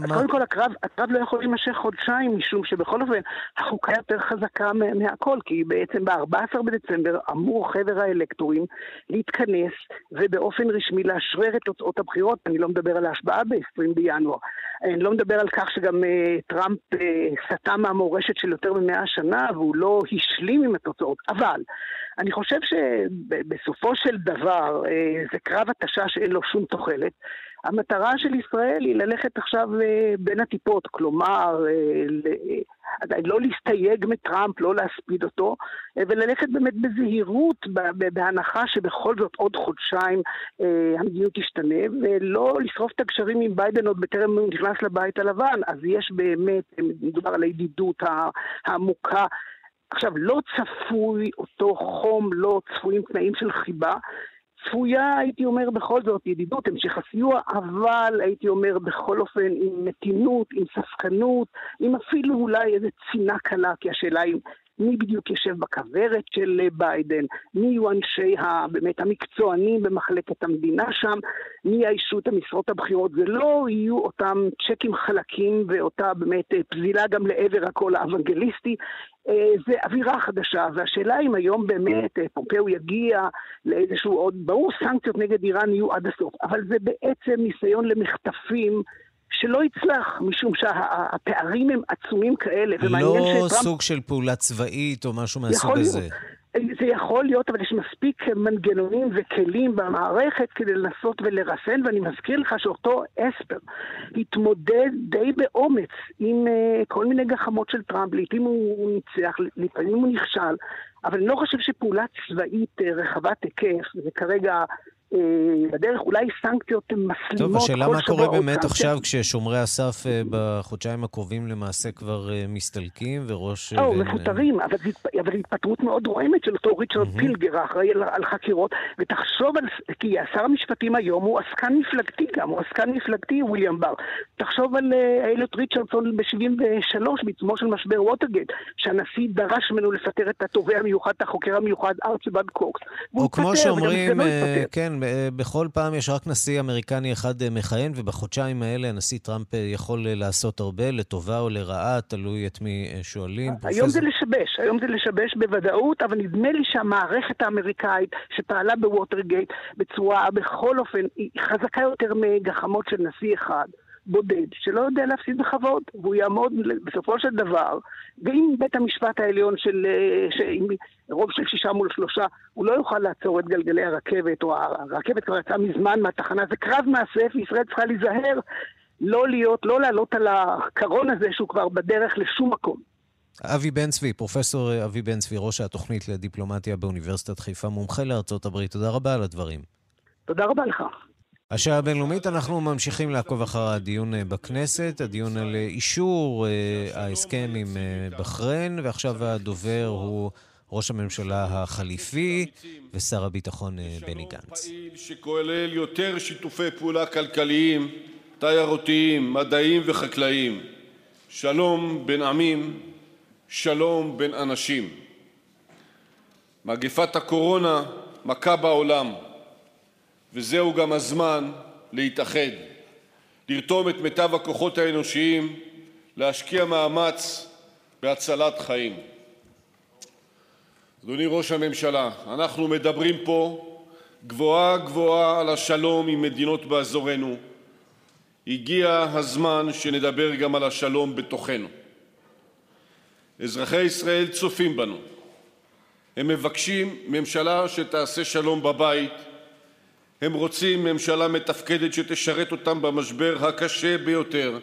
Speaker 14: קודם כל, הקרב, הקרב לא יכול להימשך חודשיים, משום שבכל אופן החוקה יותר חזקה מהכל, כי בעצם ב-14 בדצמבר אמור חבר האלקטורים להתכנס ובאופן רשמי לאשרר את תוצאות הבחירות. אני לא מדבר על ההשבעה ב-20 בינואר. אני לא מדבר על כך שגם טראמפ סטה מהמורשת של יותר מ-100 שנה, והוא לא השלים עם התוצאות. אבל אני חושב שבסופו של דבר אה, זה קרב התשה שאין לו שום תוחלת. המטרה של ישראל היא ללכת עכשיו אה, בין הטיפות, כלומר, אה, לא להסתייג מטראמפ, לא להספיד אותו, וללכת באמת בזהירות, בהנחה שבכל זאת עוד חודשיים המדיניות תשתנה, ולא לשרוף את הקשרים עם ביידן עוד בטרם הוא נכנס לבית הלבן. אז יש באמת, מדובר על הידידות העמוקה. עכשיו, לא צפוי אותו חום, לא צפויים תנאים של חיבה. צפויה, הייתי אומר, בכל זאת, ידידות, המשך הסיוע, אבל הייתי אומר, בכל אופן, עם מתינות, עם ספקנות, עם אפילו אולי איזה צינה קלה, כי השאלה היא מי בדיוק יושב בכוורת של ביידן, מי יהיו אנשי ה, באמת המקצוענים במחלקת המדינה שם, מי יאיישו את המשרות הבכירות. זה לא יהיו אותם צ'קים חלקים ואותה באמת פזילה גם לעבר הקול האוונגליסטי, אה, זה אווירה חדשה, והשאלה אם היום באמת אה, פומפאו יגיע לאיזשהו עוד, ברור סנקציות נגד איראן יהיו עד הסוף, אבל זה בעצם ניסיון למחטפים שלא יצלח, משום שהפערים הם עצומים כאלה,
Speaker 2: לא שטראמפ... סוג של פעולה צבאית או משהו מהסוג הזה.
Speaker 14: זה יכול להיות, אבל יש מספיק מנגנונים וכלים במערכת כדי לנסות ולרסן, ואני מזכיר לך שאותו אספר התמודד די באומץ עם uh, כל מיני גחמות של טראמפ, לעיתים הוא ניצח, לפעמים הוא נכשל, אבל אני לא חושב שפעולה צבאית uh, רחבת היקף, זה כרגע אה, בדרך אולי סנקציות מסלימות
Speaker 2: טוב, השאלה מה קורה באמת עכשיו כששומרי הסף אה, בחודשיים הקרובים למעשה כבר אה, מסתלקים וראש...
Speaker 14: לא, מפוטרים, אבל זו התפטרות מאוד רועמת של אותו ריצ'רד פילגר האחראי על חקירות, ותחשוב על... כי שר המשפטים היום הוא עסקן מפלגתי גם, הוא עסקן מפלגתי, וויליאם בר. תחשוב על איילת ריצ'רדסון ב-73, בעיצומו של משבר ווטרגייט, שהנשיא דרש ממנו לפטר את התובע המיוחד, את החוקר המיוחד, ארצ'יבאד קוקס.
Speaker 2: או כמו שאומרים, לא כן, בכל פעם יש רק נשיא אמריקני אחד אה, מכהן, ובחודשיים האלה הנשיא טראמפ אה, יכול אה, לעשות הרבה, לטובה או לרעה, תלוי את מי שואלים.
Speaker 14: היום. זה לשבש, היום זה לשבש בוודאות, אבל נדמה לי שהמערכת האמריקאית שפעלה בווטרגייט בצורה, בכל אופן, היא חזקה יותר מגחמות של נשיא אחד. בודד, שלא יודע להפסיד בכבוד, והוא יעמוד בסופו של דבר, ואם בית המשפט העליון של, עם רוב של שישה מול שלושה, הוא לא יוכל לעצור את גלגלי הרכבת, או הרכבת כבר יצאה מזמן מהתחנה, זה קרב מאסף, וישראל צריכה להיזהר לא להיות, לא לעלות על הקרון הזה שהוא כבר בדרך לשום מקום.
Speaker 2: אבי בן צבי, פרופסור אבי בן צבי, ראש התוכנית לדיפלומטיה באוניברסיטת חיפה, מומחה לארצות הברית, תודה רבה על הדברים.
Speaker 14: תודה רבה לך.
Speaker 2: השעה הבינלאומית, אנחנו ממשיכים לעקוב אחר הדיון אה, בכנסת, הדיון על אה, אישור אה, ההסכם עם בחריין, ועכשיו הדובר הוא ראש הממשלה החליפי ושר הביטחון בני גנץ.
Speaker 16: שכולל יותר שיתופי פעולה כלכליים, תיירותיים, מדעיים וחקלאיים. שלום בין עמים, שלום בין אנשים. מגפת הקורונה מכה בעולם. וזהו גם הזמן להתאחד, לרתום את מיטב הכוחות האנושיים, להשקיע מאמץ בהצלת חיים. אדוני ראש הממשלה, אנחנו מדברים פה גבוהה גבוהה על השלום עם מדינות באזורנו. הגיע הזמן שנדבר גם על השלום בתוכנו. אזרחי ישראל צופים בנו. הם מבקשים ממשלה שתעשה שלום בבית, הם רוצים ממשלה מתפקדת שתשרת אותם במשבר הקשה ביותר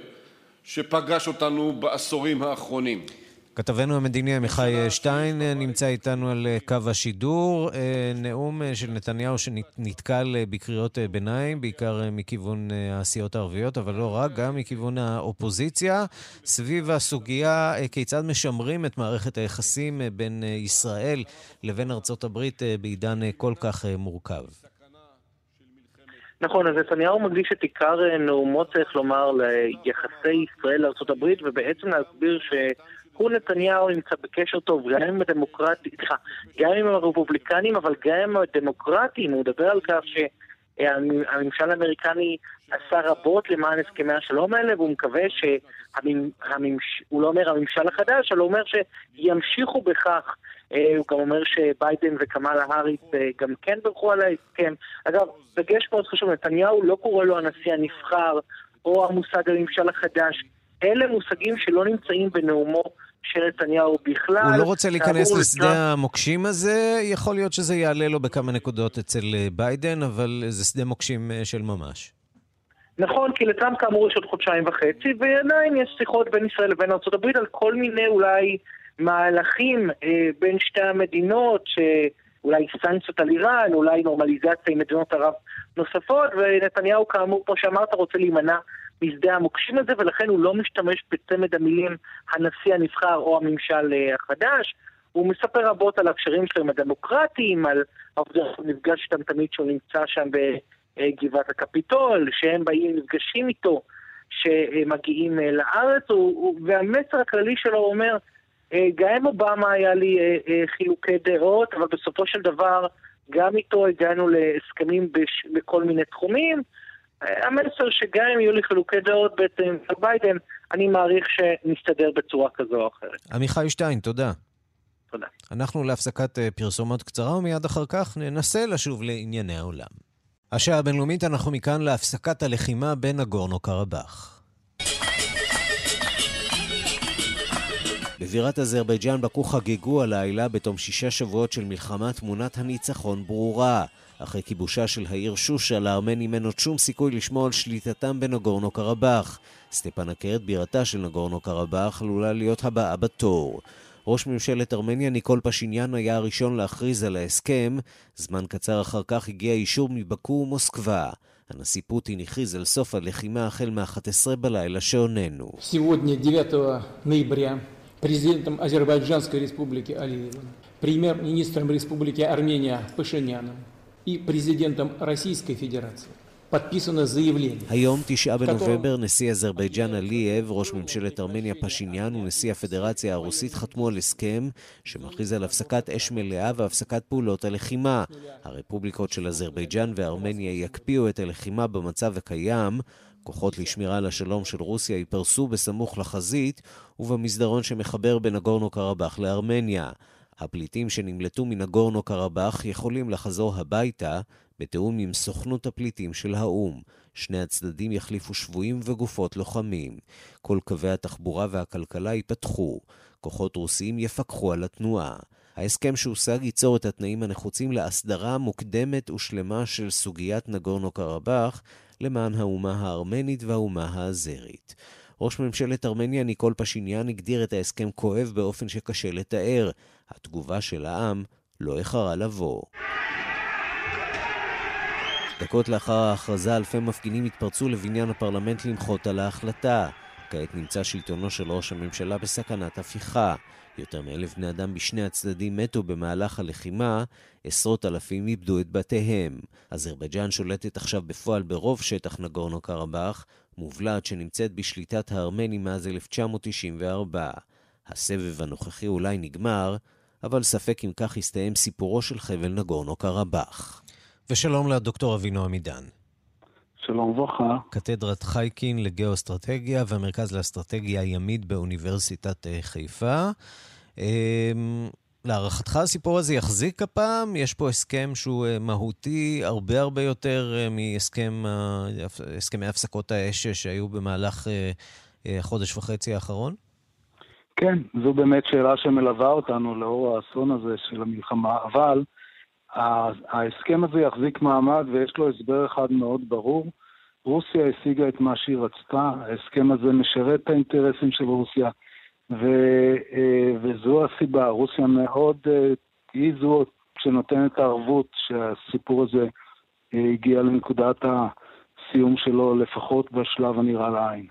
Speaker 16: שפגש אותנו בעשורים האחרונים.
Speaker 2: כתבנו המדיני עמיחי שטיין נמצא איתנו על קו השידור. נאום של נתניהו שנתקל בקריאות ביניים, בעיקר מכיוון הסיעות הערביות, אבל לא רק, גם מכיוון האופוזיציה, סביב הסוגיה כיצד משמרים את מערכת היחסים בין ישראל לבין ארצות הברית בעידן כל כך מורכב.
Speaker 6: נכון, אז נתניהו מקדיש את עיקר אה, נאומו, צריך לומר, ליחסי ישראל לארה"ב, ובעצם להסביר שהוא נתניהו נמצא בקשר טוב גם עם הדמוקרטים, סליחה, גם עם הרפובליקנים, אבל גם עם הדמוקרטים. הוא מדבר על כך שהממשל האמריקני עשה רבות למען הסכמי השלום האלה, והוא מקווה שהממש... הוא לא אומר הממשל החדש, אבל הוא אומר שימשיכו בכך הוא גם אומר שביידן וקמאלה האריס אה, גם כן בירכו על ההסכם. אגב, דגש מאוד חשוב, נתניהו לא קורא לו הנשיא הנבחר או המושג הממשל החדש. אלה מושגים שלא נמצאים בנאומו של נתניהו בכלל.
Speaker 2: הוא לא רוצה להיכנס לשדה לטראמפ... המוקשים הזה, יכול להיות שזה יעלה לו בכמה נקודות אצל אה, ביידן, אבל זה שדה מוקשים של ממש.
Speaker 6: נכון, כי לטראמפ כאמור יש עוד חודשיים וחצי, ועדיין יש שיחות בין ישראל לבין ארה"ב על כל מיני אולי מהלכים אה, בין שתי המדינות, שאולי סנקציות על איראן, אולי נורמליזציה עם מדינות ערב נוספות, ונתניהו כאמור, כמו שאמרת, רוצה להימנע משדה המוקשים הזה, ולכן הוא לא משתמש בצמד המילים הנשיא הנבחר או הממשל אה, החדש. הוא מספר רבות על הקשרים שלו עם הדמוקרטים, על העובדה שהוא נפגש איתם תמיד שהוא נמצא שם בגבעת הקפיטול, שהם באים, נפגשים איתו, שמגיעים לארץ, והמסר הכללי שלו אומר, גם עם אובמה היה לי חילוקי דעות, אבל בסופו של דבר גם איתו הגענו להסכמים בש... בכל מיני תחומים. המסר שגם אם יהיו לי חילוקי דעות בעצם עם ביידן, אני מעריך שנסתדר בצורה כזו או אחרת.
Speaker 2: עמיחי שטיין, תודה.
Speaker 6: תודה.
Speaker 2: אנחנו להפסקת אה, פרסומות קצרה, ומיד אחר כך ננסה לשוב לענייני העולם. השעה הבינלאומית, אנחנו מכאן להפסקת הלחימה בין נגורנו קרבאח. בבירת אזרבייג'אן בקו חגגו הלילה בתום שישה שבועות של מלחמה תמונת הניצחון ברורה. אחרי כיבושה של העיר שושה, לארמנים אין עוד שום סיכוי לשמור על שליטתם בנגורנו קרבאח. סטפנקרט, בירתה של נגורנו קרבאח, עלולה להיות הבאה בתור. ראש ממשלת ארמניה ניקול פשיניאן היה הראשון להכריז על ההסכם. זמן קצר אחר כך הגיע אישור מבקו ומוסקבה. הנשיא פוטין הכריז על סוף הלחימה החל מ-11 בלילה שעוננו.
Speaker 17: президентом Азербайджанской республики Алиевым, премьер-министром республики Армения Пашиняном и президентом Российской Федерации.
Speaker 2: היום, תשעה בנובמבר, נשיא אזרבייג'אן עליאב, ראש ממשלת ארמניה פשיניאן ונשיא הפדרציה הרוסית חתמו על הסכם שמכריז על הפסקת אש מלאה והפסקת פעולות הלחימה. הרפובליקות של אזרבייג'אן וארמניה יקפיאו את הלחימה במצב הקיים, כוחות לשמירה על השלום של רוסיה ייפרסו בסמוך לחזית ובמסדרון שמחבר בין נגורנו קרבאח לארמניה. הפליטים שנמלטו מנגורנו קרבאח יכולים לחזור הביתה בתיאום עם סוכנות הפליטים של האו"ם. שני הצדדים יחליפו שבויים וגופות לוחמים. כל קווי התחבורה והכלכלה ייפתחו. כוחות רוסיים יפקחו על התנועה. ההסכם שהושג ייצור את התנאים הנחוצים להסדרה מוקדמת ושלמה של סוגיית נגורנו קרבאח למען האומה הארמנית והאומה האזרית. ראש ממשלת ארמניה ניקול פשיניאן הגדיר את ההסכם כואב באופן שקשה לתאר. התגובה של העם לא איחרה לבוא. דקות לאחר ההכרזה אלפי מפגינים התפרצו לבניין הפרלמנט למחות על ההחלטה. כעת נמצא שלטונו של ראש הממשלה בסכנת הפיכה. יותר מאלף בני אדם בשני הצדדים מתו במהלך הלחימה, עשרות אלפים איבדו את בתיהם. אזרבייג'אן שולטת עכשיו בפועל ברוב שטח נגורנו קרבאח, מובלעת שנמצאת בשליטת הארמנים מאז 1994. הסבב הנוכחי אולי נגמר, אבל ספק אם כך יסתיים סיפורו של חבל נגורנו קרבאח. ושלום לדוקטור אבינועם עידן.
Speaker 18: שלום וברכה.
Speaker 2: קתדרת חייקין לגאו-אסטרטגיה והמרכז לאסטרטגיה הימית באוניברסיטת אה, חיפה. אמ, להערכתך הסיפור הזה יחזיק הפעם? יש פה הסכם שהוא אה, מהותי הרבה הרבה יותר אה, מהסכמי הפסקות האש שהיו במהלך החודש וחצי האחרון?
Speaker 18: כן, זו באמת שאלה שמלווה אותנו לאור האסון הזה של המלחמה, אבל ההסכם הזה יחזיק מעמד ויש לו הסבר אחד מאוד ברור. רוסיה השיגה את מה שהיא רצתה, ההסכם הזה משרת את האינטרסים של רוסיה, ו, אה, וזו הסיבה. רוסיה מאוד, אה, היא זו שנותנת הערבות שהסיפור הזה אה, הגיע לנקודת הסיום שלו, לפחות בשלב הנראה לעין.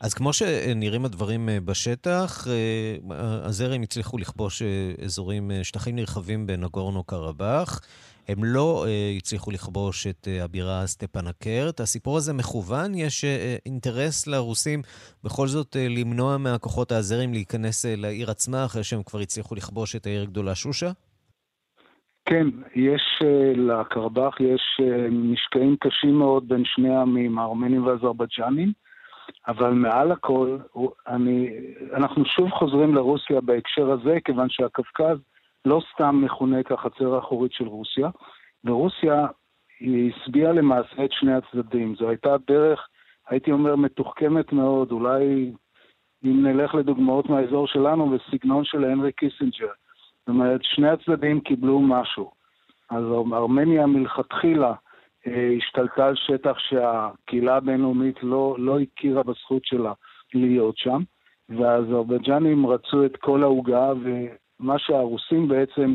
Speaker 2: אז כמו שנראים הדברים אה, בשטח, אה, הזרם הצליחו לכבוש אה, אזורים, שטחים נרחבים בנגורנו קרבאח. הם לא הצליחו לכבוש את הבירה סטפנקרט. הסיפור הזה מכוון, יש אינטרס לרוסים בכל זאת למנוע מהכוחות האזרים להיכנס לעיר עצמה, אחרי שהם כבר הצליחו לכבוש את העיר הגדולה שושה?
Speaker 18: כן, יש לקרבאח, יש משקעים קשים מאוד בין שני העמים, הארמנים והאזרבייג'נים. אבל מעל הכל, אני, אנחנו שוב חוזרים לרוסיה בהקשר הזה, כיוון שהקווקז לא סתם מכונה כחצר האחורית של רוסיה, ורוסיה היא השביעה למעשה את שני הצדדים. זו הייתה דרך, הייתי אומר, מתוחכמת מאוד, אולי אם נלך לדוגמאות מהאזור שלנו, בסגנון של הנרי קיסינג'ר. זאת אומרת, שני הצדדים קיבלו משהו. אז ארמניה מלכתחילה השתלטה על שטח שהקהילה הבינלאומית לא, לא הכירה בזכות שלה להיות שם, והאזרבייג'נים רצו את כל העוגה, ומה שהרוסים בעצם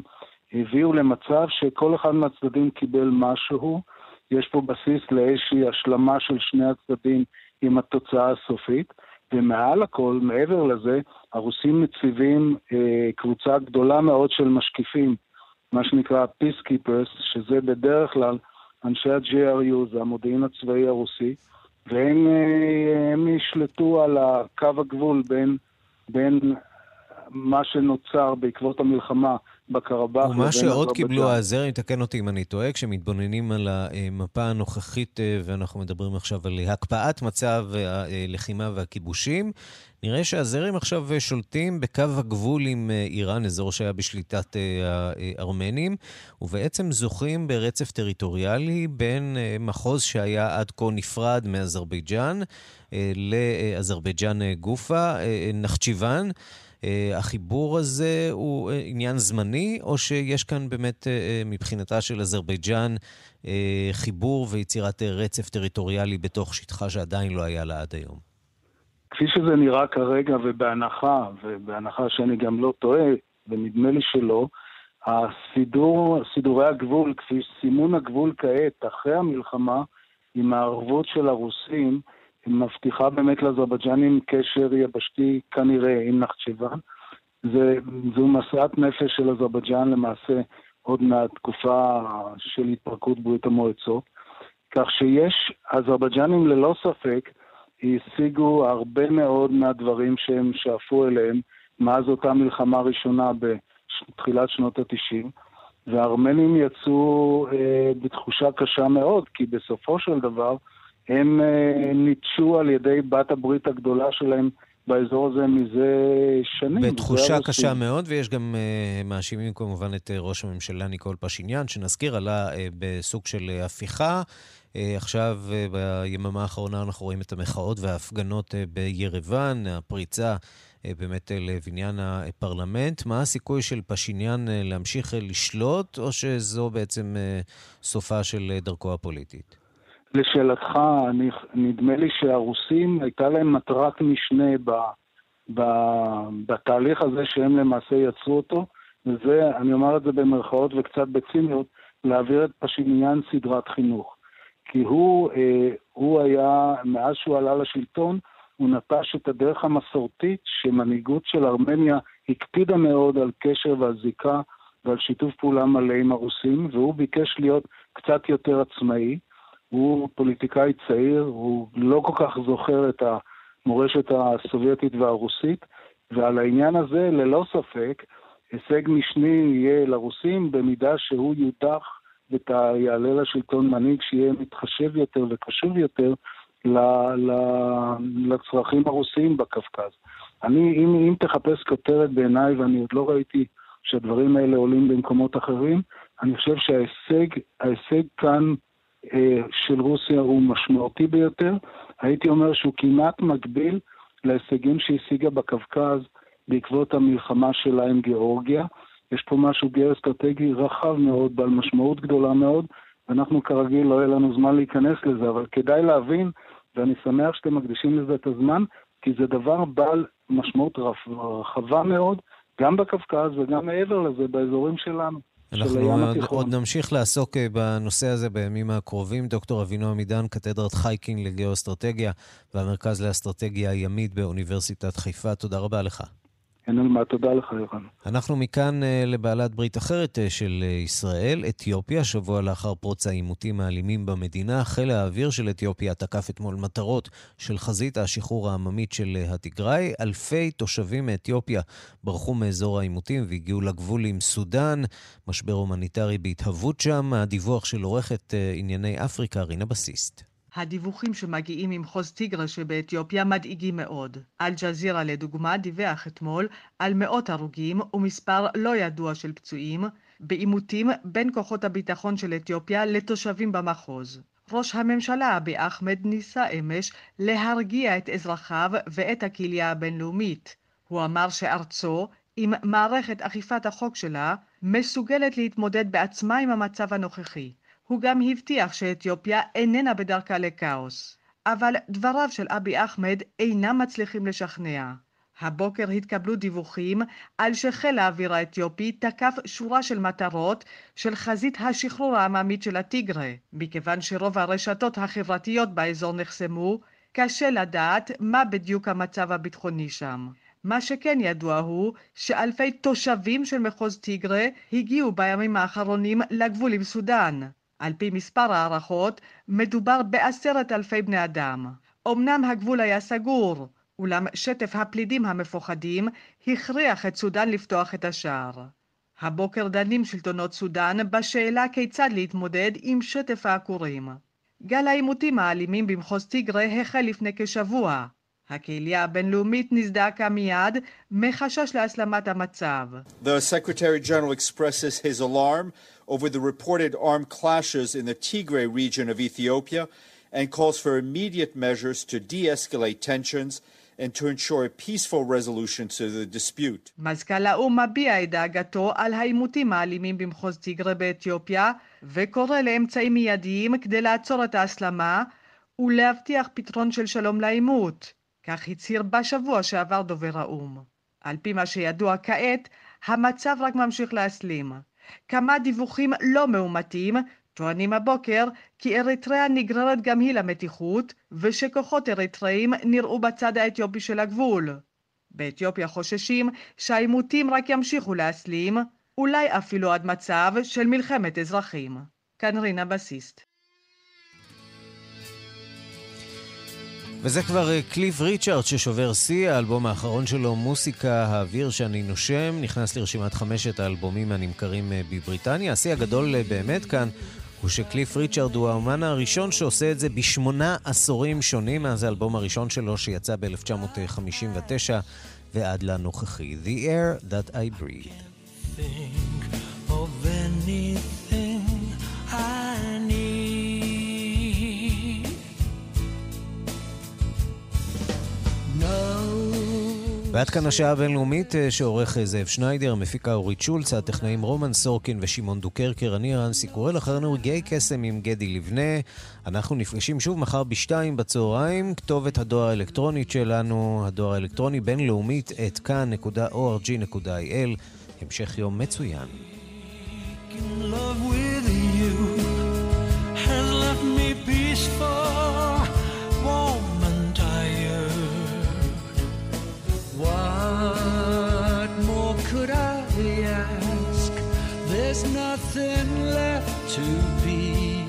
Speaker 18: הביאו למצב שכל אחד מהצדדים קיבל משהו, יש פה בסיס לאיזושהי השלמה של שני הצדדים עם התוצאה הסופית, ומעל הכל, מעבר לזה, הרוסים מציבים אה, קבוצה גדולה מאוד של משקיפים, מה שנקרא Peacekeepers, שזה בדרך כלל אנשי ה-GRU, זה המודיעין הצבאי הרוסי, והם אה, ישלטו על קו הגבול בין, בין מה שנוצר בעקבות המלחמה בקרבאח.
Speaker 2: ומה שעוד קיבלו הזרם, תקן אותי אם אני טועה, כשמתבוננים על המפה הנוכחית, אה, ואנחנו מדברים עכשיו על הקפאת מצב הלחימה והכיבושים, נראה שהזרם עכשיו שולטים בקו הגבול עם אה, איראן, אזור שהיה בשליטת אה, הארמנים, ובעצם זוכים ברצף טריטוריאלי בין מחוז שהיה עד כה נפרד מאזרבייג'אן לאזרבייג'אן גופה, נחצ'יוואן. אה, החיבור הזה הוא אה, עניין זמני, או שיש כאן באמת אה, מבחינתה של אזרבייג'אן חיבור ויצירת רצף טריטוריאלי בתוך שטחה שעדיין לא היה לה עד היום?
Speaker 18: כפי שזה נראה כרגע, ובהנחה, ובהנחה שאני גם לא טועה, ונדמה לי שלא, הסידור, סידורי הגבול, כפי סימון הגבול כעת, אחרי המלחמה, עם הערבות של הרוסים, מבטיחה באמת לאזרבייג'נים קשר יבשתי כנראה עם. זה, זו משאת נפש של אזרבייג'ן למעשה עוד מהתקופה של התפרקות ברית המועצות. כך שיש, אזרבייג'נים ללא ספק השיגו הרבה מאוד מהדברים שהם שאפו אליהם מאז אותה מלחמה ראשונה בתחילת שנות ה-90, והארמנים יצאו אה, בתחושה קשה מאוד, כי בסופו של דבר הם אה, ניטשו על ידי בת הברית הגדולה שלהם באזור הזה מזה שנים.
Speaker 2: בתחושה קשה מאוד, ויש גם uh, מאשימים כמובן את uh, ראש הממשלה ניקול פשיניאן, שנזכיר, עלה uh, בסוג של uh, הפיכה. עכשיו, ביממה האחרונה אנחנו רואים את המחאות וההפגנות בירוון, הפריצה באמת לבניין הפרלמנט. מה הסיכוי של פשיניאן להמשיך לשלוט, או שזו בעצם סופה של דרכו הפוליטית?
Speaker 18: לשאלתך, אני, נדמה לי שהרוסים הייתה להם מטרת משנה ב, ב, בתהליך הזה שהם למעשה יצרו אותו, וזה, אני אומר את זה במרכאות וקצת בציניות, להעביר את פשיניאן סדרת חינוך. כי הוא, אה, הוא היה, מאז שהוא עלה לשלטון, הוא נטש את הדרך המסורתית שמנהיגות של ארמניה הקפידה מאוד על קשר ועל זיקה ועל שיתוף פעולה מלא עם הרוסים, והוא ביקש להיות קצת יותר עצמאי. הוא פוליטיקאי צעיר, הוא לא כל כך זוכר את המורשת הסובייטית והרוסית, ועל העניין הזה, ללא ספק, הישג משני יהיה לרוסים במידה שהוא יודח ויעלה לשלטון מנהיג שיהיה מתחשב יותר וקשוב יותר לצרכים הרוסיים בקווקז. אני, אם, אם תחפש כותרת בעיניי, ואני עוד לא ראיתי שהדברים האלה עולים במקומות אחרים, אני חושב שההישג כאן אה, של רוסיה הוא משמעותי ביותר. הייתי אומר שהוא כמעט מקביל להישגים שהשיגה בקווקז בעקבות המלחמה שלה עם גיאורגיה. יש פה משהו גיאו-אסטרטגי רחב מאוד, בעל משמעות גדולה מאוד, ואנחנו כרגיל לא יהיה לנו זמן להיכנס לזה, אבל כדאי להבין, ואני שמח שאתם מקדישים לזה את הזמן, כי זה דבר בעל משמעות רחבה מאוד, גם בקווקז וגם מעבר לזה, באזורים שלנו.
Speaker 2: אנחנו עוד, עוד נמשיך לעסוק אה, בנושא הזה בימים הקרובים. דוקטור אבינועם עידן, קתדרת חייקין לגיאו-אסטרטגיה והמרכז לאסטרטגיה הימית באוניברסיטת חיפה. תודה רבה לך.
Speaker 18: אין על מה, תודה לך, יוחנן.
Speaker 2: אנחנו מכאן uh, לבעלת ברית אחרת uh, של uh, ישראל, אתיופיה. שבוע לאחר פרוץ העימותים האלימים במדינה, חיל האוויר של אתיופיה תקף אתמול מטרות של חזית השחרור העממית של התיגראי. אלפי תושבים מאתיופיה ברחו מאזור העימותים והגיעו לגבול עם סודאן. משבר הומניטרי בהתהוות שם. הדיווח של עורכת ענייני אפריקה, רינה בסיסט.
Speaker 19: הדיווחים שמגיעים ממחוז טיגרה שבאתיופיה מדאיגים מאוד. אל-ג'זירה לדוגמה דיווח אתמול על מאות הרוגים ומספר לא ידוע של פצועים בעימותים בין כוחות הביטחון של אתיופיה לתושבים במחוז. ראש הממשלה אבי אחמד ניסה אמש להרגיע את אזרחיו ואת הקהילה הבינלאומית. הוא אמר שארצו, עם מערכת אכיפת החוק שלה, מסוגלת להתמודד בעצמה עם המצב הנוכחי. הוא גם הבטיח שאתיופיה איננה בדרכה לכאוס. אבל דבריו של אבי אחמד אינם מצליחים לשכנע. הבוקר התקבלו דיווחים על שחיל האוויר האתיופי תקף שורה של מטרות של חזית השחרור העממית של הטיגרה. מכיוון שרוב הרשתות החברתיות באזור נחסמו, קשה לדעת מה בדיוק המצב הביטחוני שם. מה שכן ידוע הוא שאלפי תושבים של מחוז טיגרה הגיעו בימים האחרונים לגבול עם סודאן. על פי מספר הערכות, מדובר בעשרת אלפי בני אדם. אמנם הגבול היה סגור, אולם שטף הפלידים המפוחדים הכריח את סודאן לפתוח את השער. הבוקר דנים שלטונות סודאן בשאלה כיצד להתמודד עם שטף העקורים. גל העימותים האלימים במחוז טיגרה החל לפני כשבוע. הקהילה הבינלאומית נזדעקה מיד מחשש להסלמת המצב.
Speaker 20: The Secretary General expresses his alarm over the reported armed clashes in the Tigray region of Ethiopia and calls for immediate measures to de-escalate tensions and to ensure a peaceful resolution to the dispute.
Speaker 19: מזכ"ל האו"ם מביע את דאגתו על העימותים האלימים במחוז טיגרה באתיופיה וקורא לאמצעים מיידיים כדי לעצור את ההסלמה ולהבטיח פתרון של שלום לעימות. כך הצהיר בשבוע שעבר דובר האו"ם. על פי מה שידוע כעת, המצב רק ממשיך להסלים. כמה דיווחים לא מאומתים טוענים הבוקר כי אריתריאה נגררת גם היא למתיחות ושכוחות אריתראים נראו בצד האתיופי של הגבול. באתיופיה חוששים שהעימותים רק ימשיכו להסלים, אולי אפילו עד מצב של מלחמת אזרחים. כאן רינה בסיסט.
Speaker 2: וזה כבר אה, קליף ריצ'ארד ששובר שיא, האלבום האחרון שלו, מוסיקה, האוויר שאני נושם, נכנס לרשימת חמשת האלבומים הנמכרים אה, בבריטניה. השיא הגדול אה, באמת כאן הוא שקליף ריצ'ארד הוא האומן הראשון שעושה את זה בשמונה עשורים שונים מאז האלבום הראשון שלו שיצא ב-1959 ועד לנוכחי, The Air That I Breathe. ועד כאן השעה הבינלאומית אה, שעורך אה, זאב שניידר, המפיקה אורית שולץ, הטכנאים רומן סורקין ושמעון דוקרקר, אני רנסי קורל, אחרינו רגעי קסם עם גדי לבנה. אנחנו נפגשים שוב מחר בשתיים בצהריים, כתובת הדואר האלקטרונית שלנו, הדואר האלקטרוני בינלאומית, את כאן.org.il. המשך יום מצוין. What There's nothing left to be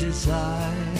Speaker 2: desired.